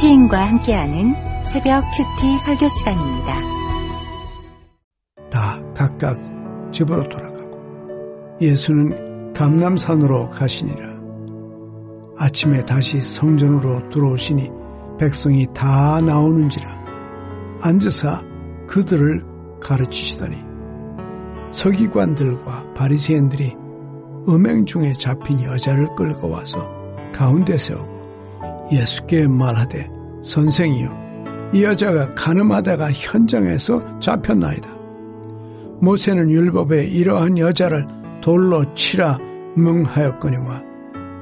큐티인과 함께하는 새벽 큐티 설교 시간입니다. 다 각각 집으로 돌아가고 예수는 감남산으로 가시니라. 아침에 다시 성전으로 들어오시니 백성이 다 나오는지라 앉으사 그들을 가르치시더니 서기관들과 바리새인들이 음행 중에 잡힌 여자를 끌고 와서 가운데 세우고 예수께 말하되 선생이여 이 여자가 가늠하다가 현장에서 잡혔나이다. 모세는 율법에 이러한 여자를 돌로 치라 명하였거니와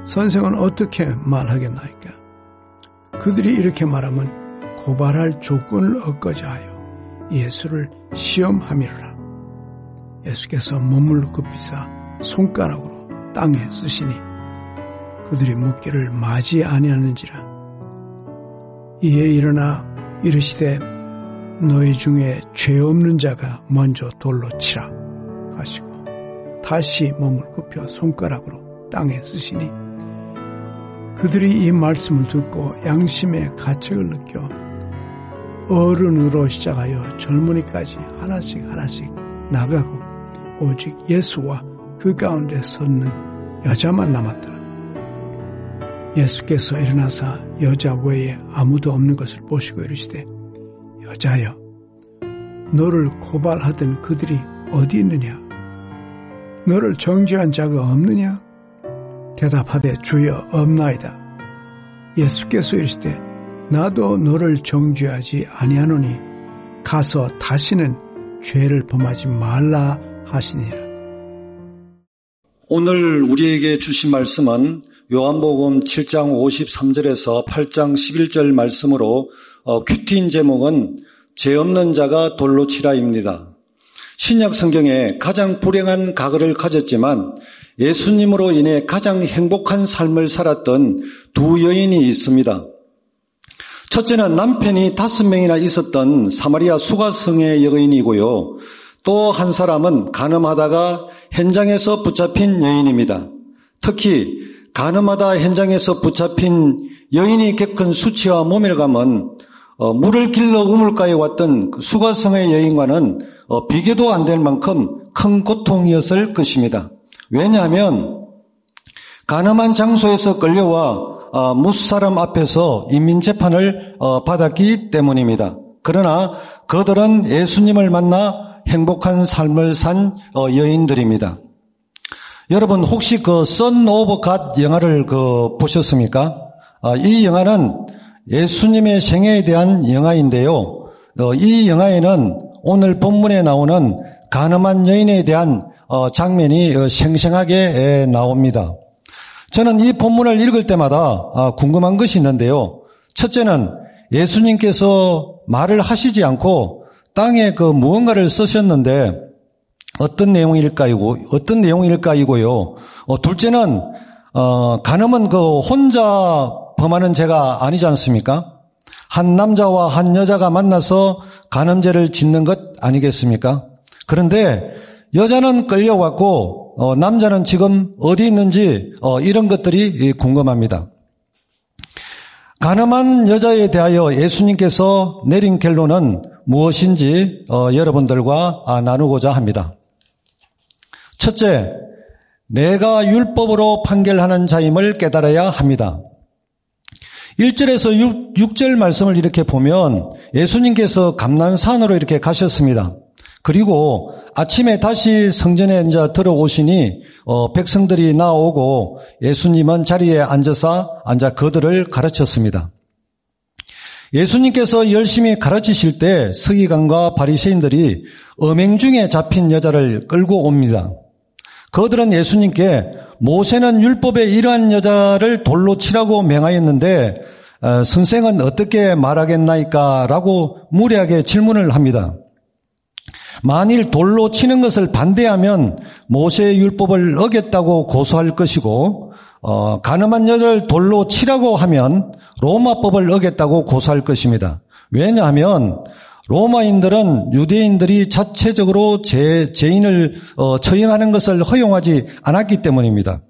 선생은 어떻게 말하겠나이까? 그들이 이렇게 말하면 고발할 조건을 얻고자 하여 예수를 시험함이라. 예수께서 몸을 굽히사 손가락으로 땅에 쓰시니 그들이 묻기를 맞이 아니하는지라. 이에 일어나 이르시되 너희 중에 죄 없는 자가 먼저 돌로 치라 하시고 다시 몸을 굽혀 손가락으로 땅에 쓰시니 그들이 이 말씀을 듣고 양심의 가책을 느껴 어른으로 시작하여 젊은이까지 하나씩 하나씩 나가고 오직 예수와 그 가운데 섰는 여자만 남았더라. 예수께서 일어나사 여자 외에 아무도 없는 것을 보시고 이르시되 여자여 너를 고발하던 그들이 어디 있느냐? 너를 정죄한 자가 없느냐? 대답하되 주여 없나이다. 예수께서 이르시되 나도 너를 정죄하지 아니하노니 가서 다시는 죄를 범하지 말라 하시니라. 오늘 우리에게 주신 말씀은 요한복음 7장 53절에서 8장 11절 말씀으로 어, 큐티인 제목은 죄 없는 자가 돌로 치라입니다. 신약 성경에 가장 불행한 가거를 가졌지만 예수님으로 인해 가장 행복한 삶을 살았던 두 여인이 있습니다. 첫째는 남편이 다섯 명이나 있었던 사마리아 수가성의 여인이고요. 또 한 사람은 가늠하다가 현장에서 붙잡힌 여인입니다. 특히 가늠하다 현장에서 붙잡힌 여인이 겪은 수치와 모멸감은 어, 물을 길러 우물가에 왔던 그 수가성의 여인과는 어, 비교도 안 될 만큼 큰 고통이었을 것입니다. 왜냐하면 간음한 장소에서 끌려와 어, 뭇사람 앞에서 인민 재판을 어, 받았기 때문입니다. 그러나 그들은 예수님을 만나 행복한 삶을 산 어, 여인들입니다. 여러분 혹시 그 Son of God 영화를 그 보셨습니까? 이 영화는 예수님의 생애에 대한 영화인데요. 이 영화에는 오늘 본문에 나오는 가늠한 여인에 대한 장면이 생생하게 나옵니다. 저는 이 본문을 읽을 때마다 아, 궁금한 것이 있는데요. 첫째는 예수님께서 말을 하시지 않고 땅에 그 무언가를 쓰셨는데 어떤 내용일까이고 어떤 내용일까이고요. 어, 둘째는 어, 간음은 그 혼자 범하는 죄가 아니지 않습니까? 한 남자와 한 여자가 만나서 간음죄를 짓는 것 아니겠습니까? 그런데 여자는 끌려왔고 어, 남자는 지금 어디 있는지 어, 이런 것들이 궁금합니다. 가늠한 여자에 대하여 예수님께서 내린 결론은 무엇인지 어, 여러분들과 아, 나누고자 합니다. 첫째, 내가 율법으로 판결하는 자임을 깨달아야 합니다. 1절에서 6, 절 말씀을 이렇게 보면 예수님께서 감난산으로 이렇게 가셨습니다. 그리고 아침에 다시 성전에 이제 들어오시니 어, 백성들이 나오고 예수님은 자리에 앉아서 앉아 그들을 가르쳤습니다. 예수님께서 열심히 가르치실 때 서기관과 바리새인들이 음행 중에 잡힌 여자를 끌고 옵니다. 그들은 예수님께 모세는 율법에 이러한 여자를 돌로 치라고 명하였는데 어, 선생은 어떻게 말하겠나이까? 라고 무례하게 질문을 합니다. 만일 돌로 치는 것을 반대하면 모세의 율법을 어겼다고 고소할 것이고 어, 가늠한 여자를 돌로 치라고 하면 로마법을 어겼다고 고소할 것입니다. 왜냐하면 로마인들은 유대인들이 자체적으로 제, 죄인을 어, 처형하는 것을 허용하지 않았기 때문입니다.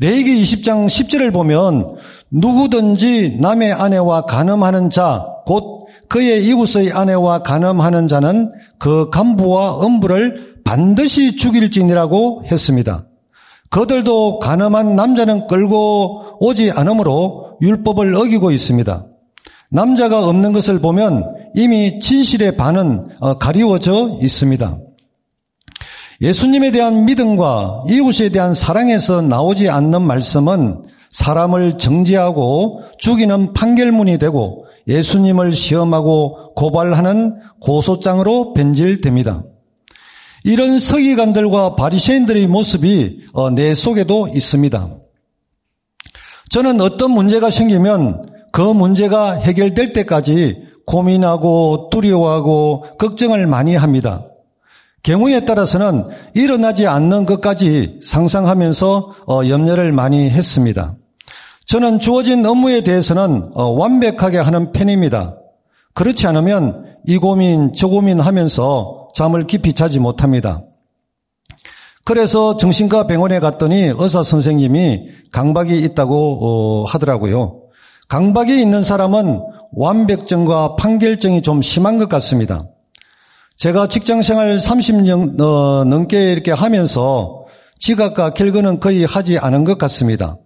레이기 20장 10절을 보면 누구든지 남의 아내와 간음하는 자, 곧 그의 이웃의 아내와 간음하는 자는 그 간부와 음부를 반드시 죽일지니라고 했습니다. 그들도 가늠한 남자는 끌고 오지 않으므로 율법을 어기고 있습니다. 남자가 없는 것을 보면 이미 진실의 반은 어, 가리워져 있습니다. 예수님에 대한 믿음과 이웃에 대한 사랑에서 나오지 않는 말씀은 사람을 정지하고 죽이는 판결문이 되고 예수님을 시험하고 고발하는 고소장으로 변질됩니다. 이런 서기관들과 바리새인들의 모습이 어, 내 속에도 있습니다. 저는 어떤 문제가 생기면 그 문제가 해결될 때까지 고민하고 두려워하고 걱정을 많이 합니다. 경우에 따라서는 일어나지 않는 것까지 상상하면서 어, 염려를 많이 했습니다. 저는 주어진 업무에 대해서는 어, 완벽하게 하는 편입니다. 그렇지 않으면 이 고민 저 고민 하면서 잠을 깊이 자지 못합니다. 그래서 정신과 병원에 갔더니 의사 선생님이 강박이 있다고 어, 하더라고요. 강박이 있는 사람은 완벽증과 판결증이 좀 심한 것 같습니다. 제가 직장 생활 30년 어, 넘게 이렇게 하면서 지각과 결근은 거의 하지 않은 것 같습니다.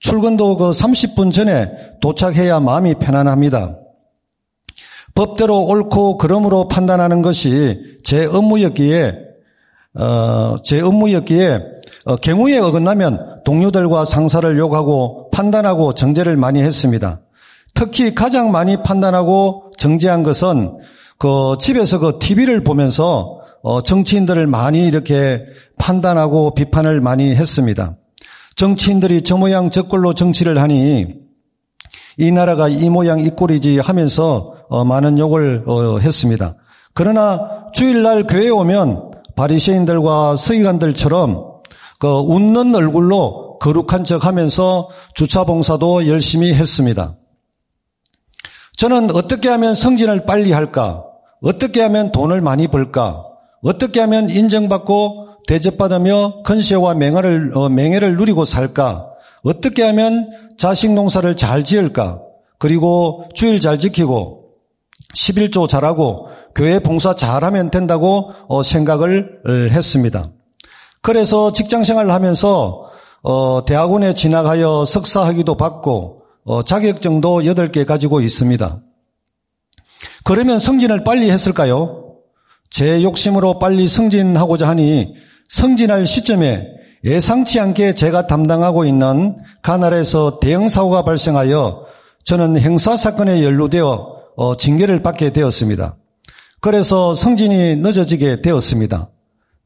출근도 그 30분 전에 도착해야 마음이 편안합니다. 법대로 옳고 그름으로 판단하는 것이 제 업무였기에 어, 제 업무였기에 어, 경우에 어긋나면 동료들과 상사를 욕하고 판단하고 정죄를 많이 했습니다. 특히 가장 많이 판단하고 정죄한 것은 그 집에서 그 TV를 보면서 어, 정치인들을 많이 이렇게 판단하고 비판을 많이 했습니다. 정치인들이 저 모양 저 꼴로 정치를 하니 이 나라가 이 모양 이 꼴이지 하면서 어, 많은 욕을 어, 했습니다. 그러나 주일날 교회에 오면 바리새인들과 서기관들처럼 그 웃는 얼굴로 거룩한 척하면서 주차 봉사도 열심히 했습니다. 저는 어떻게 하면 성진을 빨리 할까? 어떻게 하면 돈을 많이 벌까? 어떻게 하면 인정받고 대접받으며 건세와 맹화를, 어, 맹해를 누리고 살까? 어떻게 하면 자식 농사를 잘 지을까? 그리고 주일 잘 지키고 11조 잘하고 교회 봉사 잘하면 된다고 어, 생각을 어, 했습니다. 그래서 직장 생활을 하면서 어, 대학원에 진학하여 석사학위도 받고 자격증도 8개 가지고 있습니다. 그러면 승진을 빨리 했을까요? 제 욕심으로 빨리 승진하고자 하니 승진할 시점에 예상치 않게 제가 담당하고 있는 가나라에서 대형 사고가 발생하여 저는 행사 사건에 연루되어 어, 징계를 받게 되었습니다. 그래서 성진이 늦어지게 되었습니다.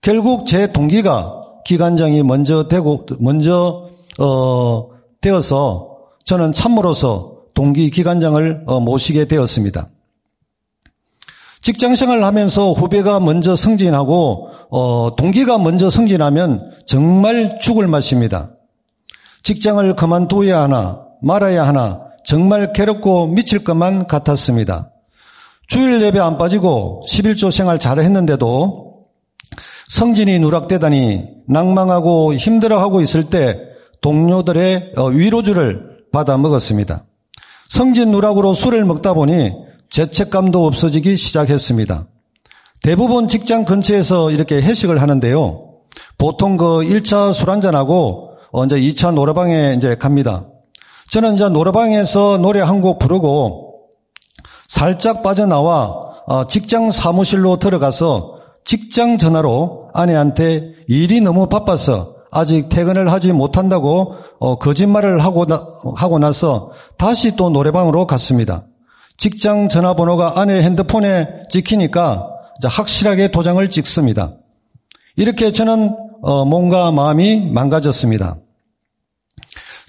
결국 제 동기가 기관장이 먼저 되고 먼저 어, 되어서 저는 참으로서 동기 기관장을 어, 모시게 되었습니다. 직장 생활을 하면서 후배가 먼저 승진하고 어, 동기가 먼저 승진하면 정말 죽을 맛입니다. 직장을 그만두어야 하나 말아야 하나 정말 괴롭고 미칠 것만 같았습니다. 주일 예배 안 빠지고 11조 생활 잘 했는데도 성진이 누락되다니 낭망하고 힘들어하고 있을 때 동료들의 어, 위로주를 받아 먹었습니다. 성진 누락으로 술을 먹다 보니 죄책감도 없어지기 시작했습니다. 대부분 직장 근처에서 이렇게 회식을 하는데요. 보통 그 1차 술 한잔하고 어, 이제 2차 노래방에 이제 갑니다. 저는 이제 노래방에서 노래 한 곡 부르고 살짝 빠져나와 어, 직장 사무실로 들어가서 직장 전화로 아내한테 일이 너무 바빠서 아직 퇴근을 하지 못한다고 어, 거짓말을 하고, 나, 하고 나서 다시 또 노래방으로 갔습니다. 직장 전화번호가 아내 핸드폰에 찍히니까 확실하게 도장을 찍습니다. 이렇게 저는 어, 몸과 마음이 망가졌습니다.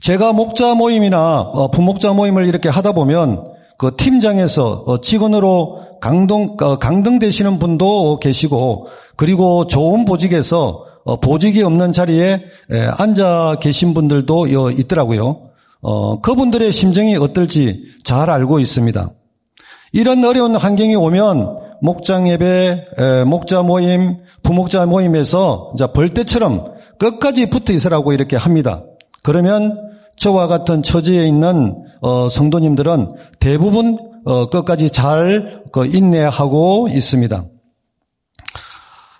제가 목자 모임이나 어, 부목자 모임을 이렇게 하다 보면 그 팀장에서 어, 직원으로 강동, 어, 강등되시는 분도 계시고 그리고 좋은 보직에서 보직이 없는 자리에 앉아 계신 분들도 있더라고요. 그분들의 심정이 어떨지 잘 알고 있습니다. 이런 어려운 환경이 오면 목장 예배, 목자 모임, 부목자 모임에서 벌떼처럼 끝까지 붙어 있으라고 이렇게 합니다. 그러면 저와 같은 처지에 있는 어, 성도님들은 대부분 어, 끝까지 잘그 인내하고 있습니다.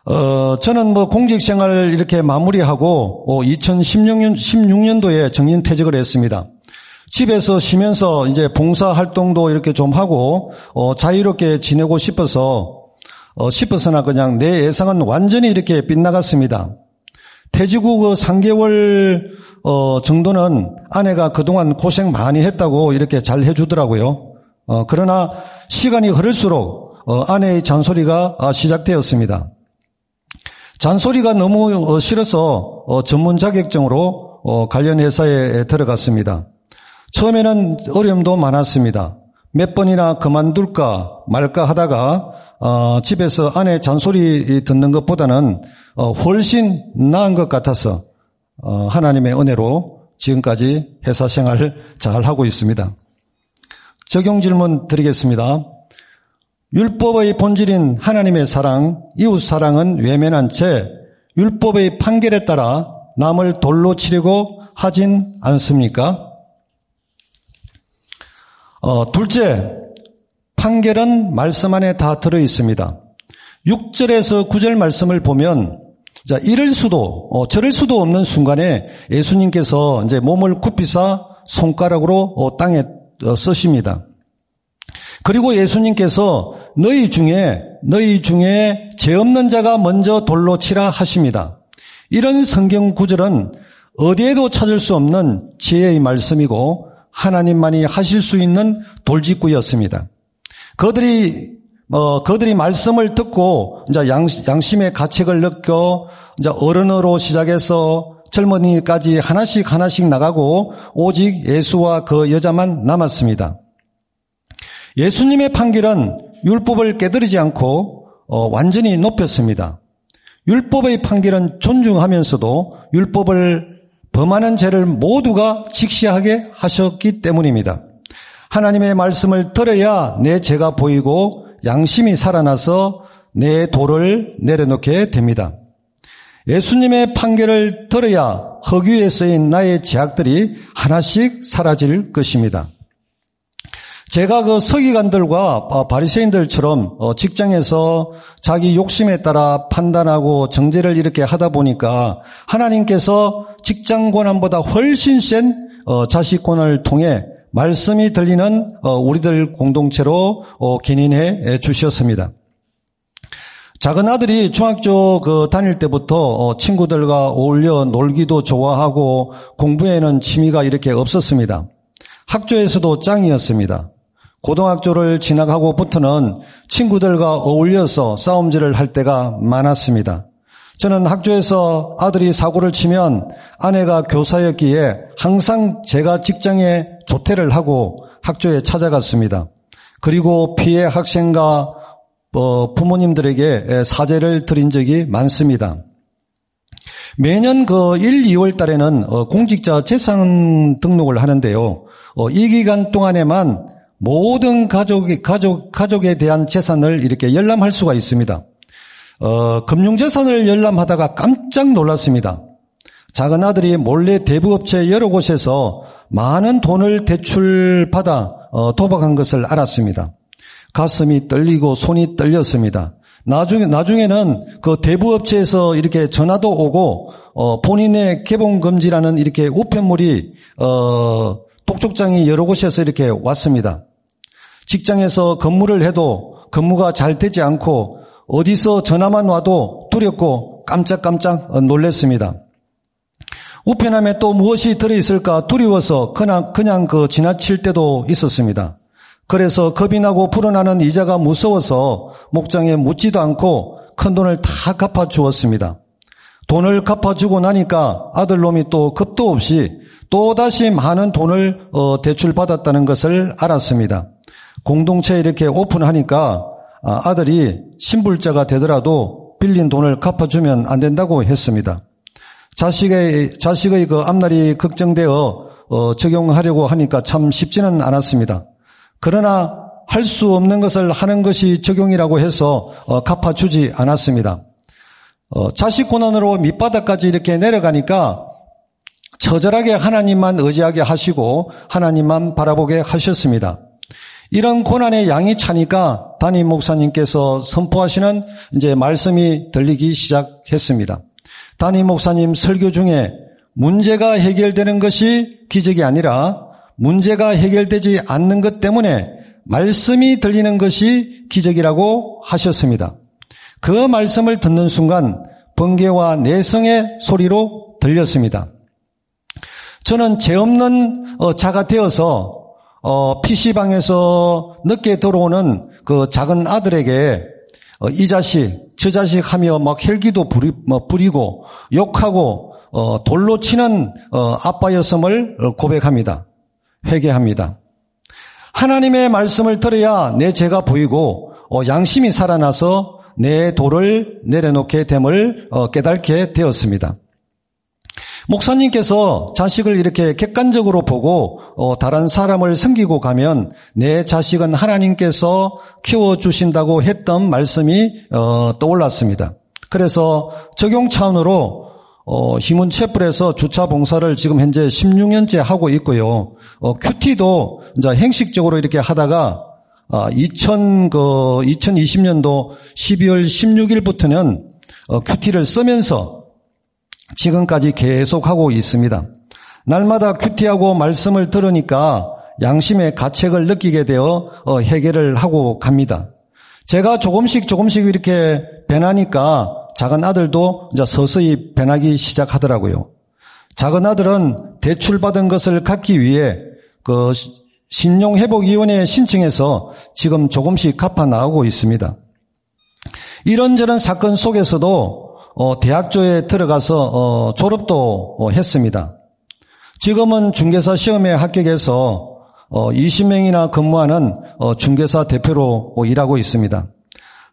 어, 저는 뭐 공직 생활을 이렇게 마무리하고 2016년 16년도에 정년 퇴직을 했습니다. 집에서 쉬면서 이제 봉사 활동도 이렇게 좀 하고 어, 자유롭게 지내고 싶어서 어, 싶어서나 그냥 내 예상은 완전히 이렇게 빗나갔습니다. 퇴직 후 그 3개월 어, 정도는 아내가 그동안 고생 많이 했다고 이렇게 잘 해주더라고요. 어, 그러나 시간이 흐를수록 어, 아내의 잔소리가 아, 시작되었습니다. 잔소리가 너무 어, 싫어서 어, 전문 자격증으로 어, 관련 회사에 들어갔습니다. 처음에는 어려움도 많았습니다. 몇 번이나 그만둘까 말까 하다가 집에서 아내 잔소리 듣는 것보다는 훨씬 나은 것 같아서 하나님의 은혜로 지금까지 회사 생활을 잘 하고 있습니다. 적용 질문 드리겠습니다. 율법의 본질인 하나님의 사랑, 이웃 사랑은 외면한 채 율법의 판결에 따라 남을 돌로 치려고 하진 않습니까? 어, 둘째, 판결은 말씀 안에 다 들어 있습니다. 6절에서 9절 말씀을 보면 자, 이럴 수도 어, 저럴 수도 없는 순간에 예수님께서 이제 몸을 굽히사 손가락으로 어, 땅에 어, 쓰십니다. 그리고 예수님께서 너희 중에 너희 중에 죄 없는 자가 먼저 돌로 치라 하십니다. 이런 성경 구절은 어디에도 찾을 수 없는 지혜의 말씀이고 하나님만이 하실 수 있는 돌직구였습니다. 그들이 어, 그들이 말씀을 듣고 이제 양, 양심의 가책을 느껴 이제 어른으로 시작해서 젊은이까지 하나씩 하나씩 나가고 오직 예수와 그 여자만 남았습니다. 예수님의 판결은 율법을 깨뜨리지 않고 어, 완전히 높였습니다. 율법의 판결은 존중하면서도 율법을 범하는 죄를 모두가 직시하게 하셨기 때문입니다. 하나님의 말씀을 들어야 내 죄가 보이고 양심이 살아나서 내 도를 내려놓게 됩니다. 예수님의 판결을 들어야 허규에 쓰인 나의 제약들이 하나씩 사라질 것입니다. 제가 그 서기관들과 바리새인들처럼 어, 직장에서 자기 욕심에 따라 판단하고 정죄를 이렇게 하다 보니까 하나님께서 직장 권한보다 훨씬 센 어, 자식권을 통해 말씀이 들리는 어, 우리들 공동체로 견인해 주셨습니다. 작은 아들이 중학교 그 다닐 때부터 친구들과 어울려 놀기도 좋아하고 공부에는 취미가 이렇게 없었습니다. 학교에서도 짱이었습니다. 고등학교를 지나가고부터는 친구들과 어울려서 싸움질을 할 때가 많았습니다. 저는 학교에서 아들이 사고를 치면 아내가 교사였기에 항상 제가 직장에 조퇴를 하고 학교에 찾아갔습니다. 그리고 피해 학생과 어, 부모님들에게 사죄를 드린 적이 많습니다. 매년 그 1, 2월 달에는 어, 공직자 재산 등록을 하는데요. 어, 이 기간 동안에만 모든 가족이, 가족, 가족에 대한 재산을 이렇게 열람할 수가 있습니다. 어, 금융재산을 열람하다가 깜짝 놀랐습니다. 작은 아들이 몰래 대부업체 여러 곳에서 많은 돈을 대출받아 어, 도박한 것을 알았습니다. 가슴이 떨리고 손이 떨렸습니다. 나중에, 나중에는 그 대부업체에서 이렇게 전화도 오고, 어, 본인의 개봉 금지라는 이렇게 우편물이, 어, 독촉장이 여러 곳에서 이렇게 왔습니다. 직장에서 근무를 해도 근무가 잘 되지 않고 어디서 전화만 와도 두렵고 깜짝깜짝 놀랐습니다. 우편함에 또 무엇이 들어있을까 두려워서 그냥, 그냥 그 지나칠 때도 있었습니다. 그래서 겁이 나고 불어나는 이자가 무서워서 목장에 묻지도 않고 큰 돈을 다 갚아 주었습니다. 돈을 갚아주고 나니까 아들놈이 또 겁도 없이 또다시 많은 돈을 어, 대출받았다는 것을 알았습니다. 공동체 이렇게 오픈하니까 아, 아들이 신불자가 되더라도 빌린 돈을 갚아주면 안 된다고 했습니다. 자식의 자식의 그 앞날이 걱정되어 어, 적용하려고 하니까 참 쉽지는 않았습니다. 그러나 할 수 없는 것을 하는 것이 적용이라고 해서 어, 갚아주지 않았습니다. 어, 자식 고난으로 밑바닥까지 이렇게 내려가니까 처절하게 하나님만 의지하게 하시고 하나님만 바라보게 하셨습니다. 이런 고난의 양이 차니까 담임 목사님께서 선포하시는 이제 말씀이 들리기 시작했습니다. 담임 목사님 설교 중에 문제가 해결되는 것이 기적이 아니라 문제가 해결되지 않는 것 때문에 말씀이 들리는 것이 기적이라고 하셨습니다. 그 말씀을 듣는 순간 번개와 내성의 소리로 들렸습니다. 저는 죄 없는 어, 자가 되어서 어, PC방에서 늦게 들어오는 그 작은 아들에게 어, 이 자식, 저 자식 하며 막 헬기도 부리, 뭐 부리고 욕하고 어, 돌로 치는 어, 아빠였음을 고백합니다. 회개합니다. 하나님의 말씀을 들어야 내 죄가 보이고 어, 양심이 살아나서 내 돌을 내려놓게 됨을 어, 깨닫게 되었습니다. 목사님께서 자식을 이렇게 객관적으로 보고 어, 다른 사람을 섬기고 가면 내 자식은 하나님께서 키워주신다고 했던 말씀이 어, 떠올랐습니다. 그래서 적용 차원으로 어, 힘은 채플에서 주차 봉사를 지금 현재 16년째 하고 있고요. 어, 큐티도 이제 행식적으로 이렇게 하다가 아, 2000, 그 2020년도 12월 16일부터는 어, 큐티를 쓰면서 지금까지 계속하고 있습니다. 날마다 큐티하고 말씀을 들으니까 양심의 가책을 느끼게 되어 어, 해결을 하고 갑니다. 제가 조금씩 조금씩 이렇게 변하니까 작은 아들도 이제 서서히 변하기 시작하더라고요. 작은 아들은 대출받은 것을 갚기 위해 그 신용회복위원회에 신청해서 지금 조금씩 갚아 나오고 있습니다. 이런저런 사건 속에서도 어, 대학조에 들어가서 어, 졸업도 어, 했습니다. 지금은 중개사 시험에 합격해서 20명이나 근무하는 중개사 대표로 일하고 있습니다.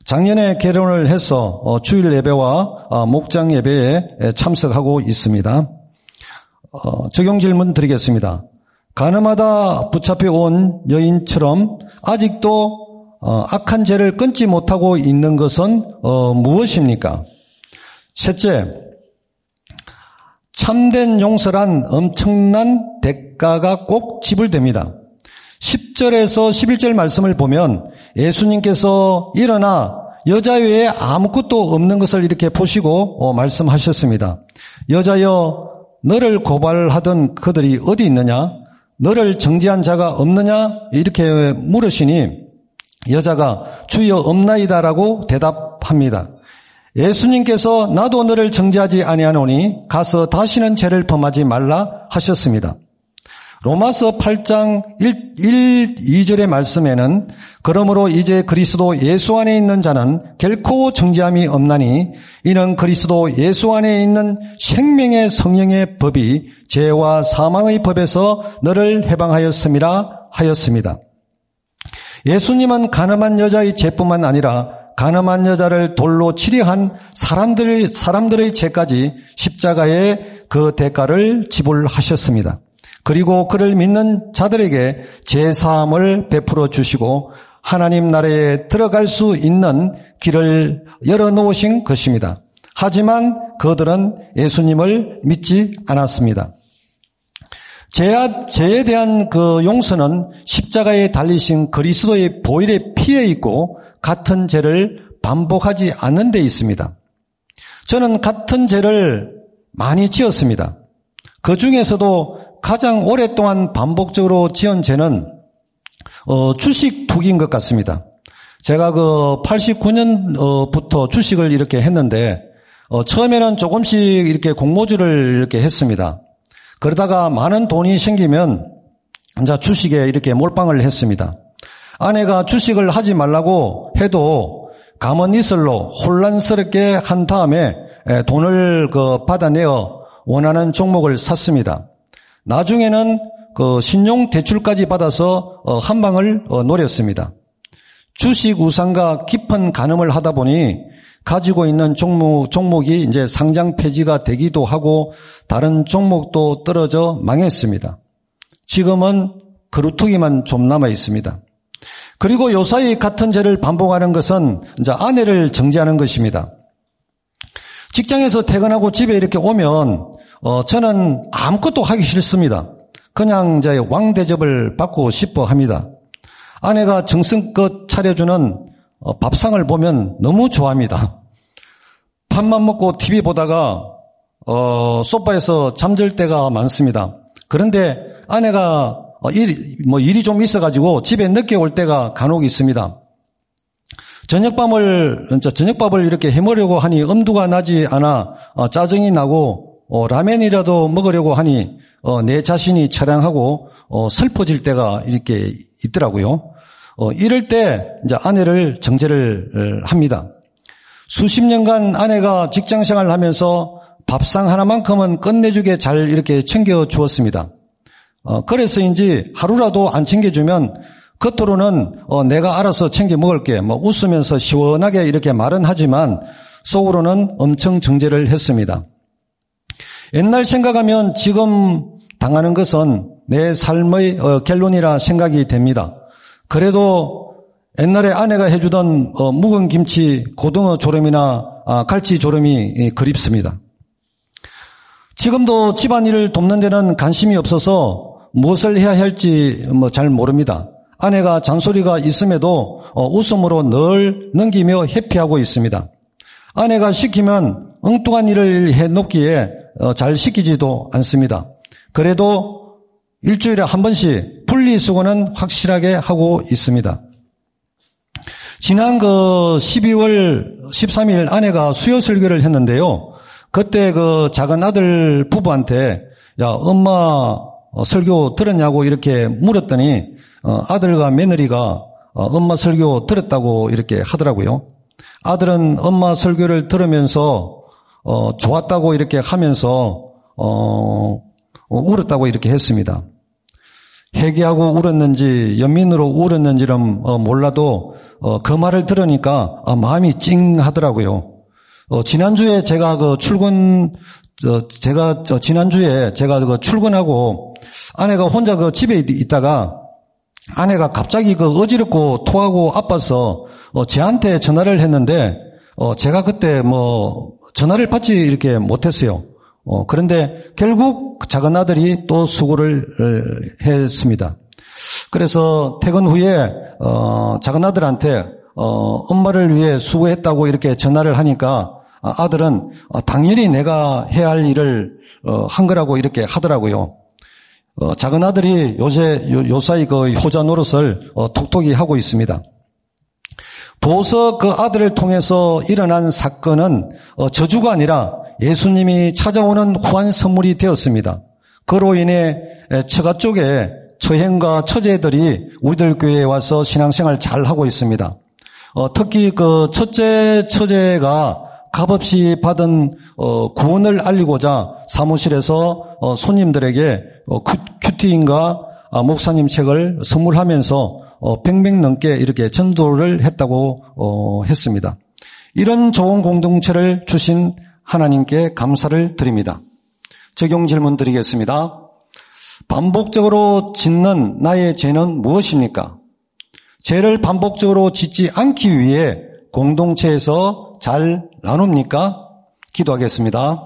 작년에 결혼을 해서 주일 예배와 목장 예배에 참석하고 있습니다. 적용 질문 드리겠습니다. 가늠하다 붙잡혀 온 여인처럼 아직도 악한 죄를 끊지 못하고 있는 것은 무엇입니까? 셋째, 참된 용서란 엄청난 대가가 꼭 지불됩니다. 10절에서 11절 말씀을 보면 예수님께서 일어나 여자 외에 아무것도 없는 것을 이렇게 보시고 어, 말씀하셨습니다. 여자여 너를 고발하던 그들이 어디 있느냐? 너를 정지한 자가 없느냐? 이렇게 물으시니 여자가 주여 없나이다라고 대답합니다. 예수님께서 나도 너를 정죄하지 아니하노니 가서 다시는 죄를 범하지 말라 하셨습니다. 로마서 8장 1, 1, 2절의 말씀에는 그러므로 이제 그리스도 예수 안에 있는 자는 결코 정죄함이 없나니 이는 그리스도 예수 안에 있는 생명의 성령의 법이 죄와 사망의 법에서 너를 해방하였음이라 하였습니다. 예수님은 가늠한 여자의 죄뿐만 아니라 가늠한 여자를 돌로 치려한 사람들의, 사람들의 죄까지 십자가에 그 대가를 지불하셨습니다. 그리고 그를 믿는 자들에게 제사함을 베풀어 주시고 하나님 나라에 들어갈 수 있는 길을 열어놓으신 것입니다. 하지만 그들은 예수님을 믿지 않았습니다. 죄에 대한 그 용서는 십자가에 달리신 그리스도의 보일의 피에 있고 같은 죄를 반복하지 않는 데 있습니다. 저는 같은 죄를 많이 지었습니다. 그 중에서도 가장 오랫동안 반복적으로 지은 죄는 어, 주식 투기인 것 같습니다. 제가 그 89년부터 주식을 이렇게 했는데 어, 처음에는 조금씩 이렇게 공모주를 이렇게 했습니다. 그러다가 많은 돈이 생기면 이제 주식에 이렇게 몰빵을 했습니다. 아내가 주식을 하지 말라고 해도 가만 이슬로 혼란스럽게 한 다음에 돈을 그 받아내어 원하는 종목을 샀습니다. 나중에는 그 신용 대출까지 받아서 어, 한 방을 어, 노렸습니다. 주식 우상과 깊은 가늠을 하다 보니 가지고 있는 종목, 종목이 이제 상장 폐지가 되기도 하고 다른 종목도 떨어져 망했습니다. 지금은 그루터기만 좀 남아 있습니다. 그리고 요사이 같은 죄를 반복하는 것은 이제 아내를 정지하는 것입니다. 직장에서 퇴근하고 집에 이렇게 오면 어, 저는 아무것도 하기 싫습니다. 그냥 이제 왕 대접을 받고 싶어 합니다. 아내가 정성껏 차려주는 어, 밥상을 보면 너무 좋아합니다. 밥만 먹고 TV 보다가 어, 소파에서 잠들 때가 많습니다. 그런데 아내가 어, 일, 뭐 일이 좀 있어가지고 집에 늦게 올 때가 간혹 있습니다. 저녁밥을 저녁밥을 이렇게 해먹으려고 하니 엄두가 나지 않아 어, 짜증이 나고 어, 라면이라도 먹으려고 하니 어, 내 자신이 처량하고 어, 슬퍼질 때가 이렇게 있더라고요. 어, 이럴 때 이제 아내를 정죄를 합니다. 수십 년간 아내가 직장 생활을 하면서 밥상 하나만큼은 끝내주게 잘 이렇게 챙겨 주었습니다. 어, 그래서인지 하루라도 안 챙겨주면 겉으로는 어, 내가 알아서 챙겨 먹을게 뭐 웃으면서 시원하게 이렇게 말은 하지만 속으로는 엄청 정죄를 했습니다. 옛날 생각하면 지금 당하는 것은 내 삶의 어, 결론이라 생각이 됩니다. 그래도 옛날에 아내가 해주던 어, 묵은 김치, 고등어 조림이나 아, 갈치 조림이 그립습니다. 지금도 집안일을 돕는 데는 관심이 없어서 무엇을 해야 할지 뭐 잘 모릅니다. 아내가 잔소리가 있음에도 어, 웃음으로 늘 넘기며 회피하고 있습니다. 아내가 시키면 엉뚱한 일을 해놓기에 어, 잘 시키지도 않습니다. 그래도 일주일에 한 번씩 분리수거는 확실하게 하고 있습니다. 지난 그 12월 13일 아내가 수요 설교를 했는데요. 그때 그 작은 아들 부부한테 야 엄마 설교 들었냐고 이렇게 물었더니 어, 아들과 며느리가 어, 엄마 설교 들었다고 이렇게 하더라고요. 아들은 엄마 설교를 들으면서 어, 좋았다고 이렇게 하면서 울었다고 이렇게 했습니다. 회개하고 울었는지 연민으로 울었는지는 몰라도 그 말을 들으니까 아, 마음이 찡하더라고요. 지난주에 제가 그 출근 제가 지난주에 제가 그 출근하고 아내가 혼자 그 집에 있다가 아내가 갑자기 그 어지럽고 토하고 아파서 어, 저한테 전화를 했는데 어, 제가 그때 뭐 전화를 받지 이렇게 못했어요. 어, 그런데 결국 그 작은 아들이 또 수고를 어, 했습니다. 그래서 퇴근 후에 어, 작은 아들한테 어, 엄마를 위해 수고했다고 이렇게 전화를 하니까 아들은 당연히 내가 해야 할 일을 한 거라고 이렇게 하더라고요. 어, 작은 아들이 요새 요, 사이 그 효자 노릇을 어, 톡톡히 하고 있습니다. 보석 그 아들을 통해서 일어난 사건은 어, 저주가 아니라 예수님이 찾아오는 후한 선물이 되었습니다. 그로 인해 처가 쪽에 처행과 처제들이 우리들 교회에 와서 신앙생활 잘 하고 있습니다. 어, 특히 그 첫째 처제가 값없이 받은 어, 구원을 알리고자 사무실에서 어, 손님들에게 어, 큐티인가 아, 목사님 책을 선물하면서 100명 넘게 이렇게 전도를 했다고 했습니다. 이런 좋은 공동체를 주신 하나님께 감사를 드립니다. 적용 질문 드리겠습니다. 반복적으로 짓는 나의 죄는 무엇입니까? 죄를 반복적으로 짓지 않기 위해 공동체에서 잘 나눕니까? 기도하겠습니다.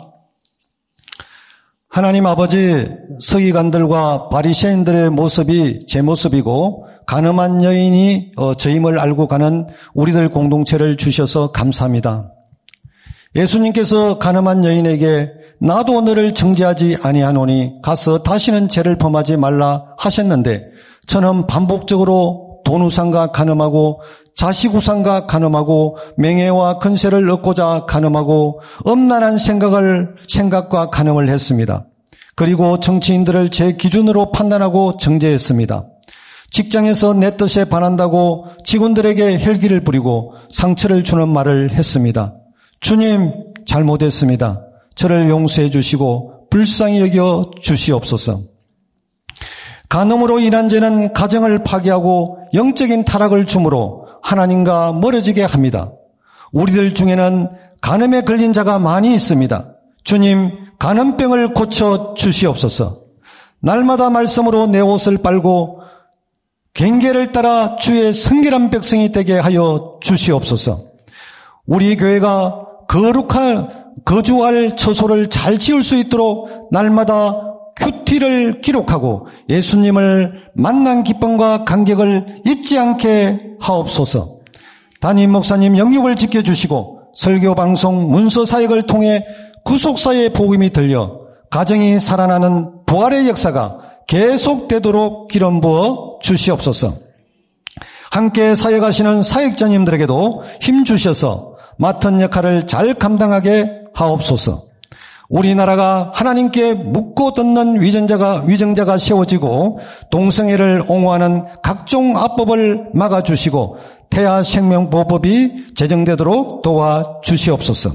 하나님 아버지 서기관들과 바리새인들의 모습이 제 모습이고 가늠한 여인이 어, 저임을 알고 가는 우리들 공동체를 주셔서 감사합니다. 예수님께서 가늠한 여인에게 나도 너를 정죄하지 아니하노니 가서 다시는 죄를 범하지 말라 하셨는데 저는 반복적으로 돈우상과 가늠하고 자식 우상과 가늠하고 명예와 근세를 얻고자 가늠하고 엄난한 생각을 생각과 가늠을 했습니다. 그리고 정치인들을 제 기준으로 판단하고 정죄했습니다. 직장에서 내 뜻에 반한다고 직원들에게 혈기를 부리고 상처를 주는 말을 했습니다. 주님 잘못했습니다. 저를 용서해 주시고 불쌍히 여겨 주시옵소서. 간음으로 인한 죄는 가정을 파괴하고 영적인 타락을 주므로 하나님과 멀어지게 합니다. 우리들 중에는 간음에 걸린 자가 많이 있습니다. 주님, 간음병을 고쳐 주시옵소서. 날마다 말씀으로 내 옷을 빨고 경계를 따라 주의 성결한 백성이 되게 하여 주시옵소서. 우리 교회가 거룩한 거주할 처소를 잘 지을 수 있도록 날마다 큐티를 기록하고 예수님을 만난 기쁨과 감격을 잊지 않게 하옵소서. 담임 목사님 영육을 지켜주시고 설교 방송 문서 사역을 통해 구속사의 복음이 들려 가정이 살아나는 부활의 역사가 계속되도록 기름 부어 주시옵소서. 함께 사역하시는 사역자님들에게도 힘 주셔서 맡은 역할을 잘 감당하게 하옵소서. 우리나라가 하나님께 묻고 듣는 위전자가, 위정자가 세워지고 동성애를 옹호하는 각종 압법을 막아주시고 태아 생명보호법이 제정되도록 도와주시옵소서.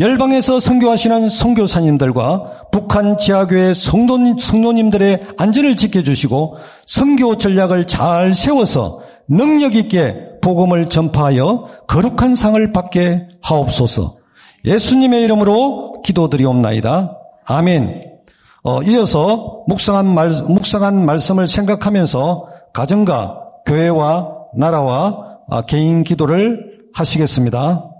열방에서 선교하시는 선교사님들과 북한 지하교회 성도, 성도님들의 안전을 지켜주시고 선교 전략을 잘 세워서 능력 있게 복음을 전파하여 거룩한 상을 받게 하옵소서. 예수님의 이름으로 기도드리옵나이다. 아멘. 어, 이어서 묵상한 말, 묵상한 말씀을 생각하면서 가정과 교회와 나라와 아, 개인 기도를 하시겠습니다.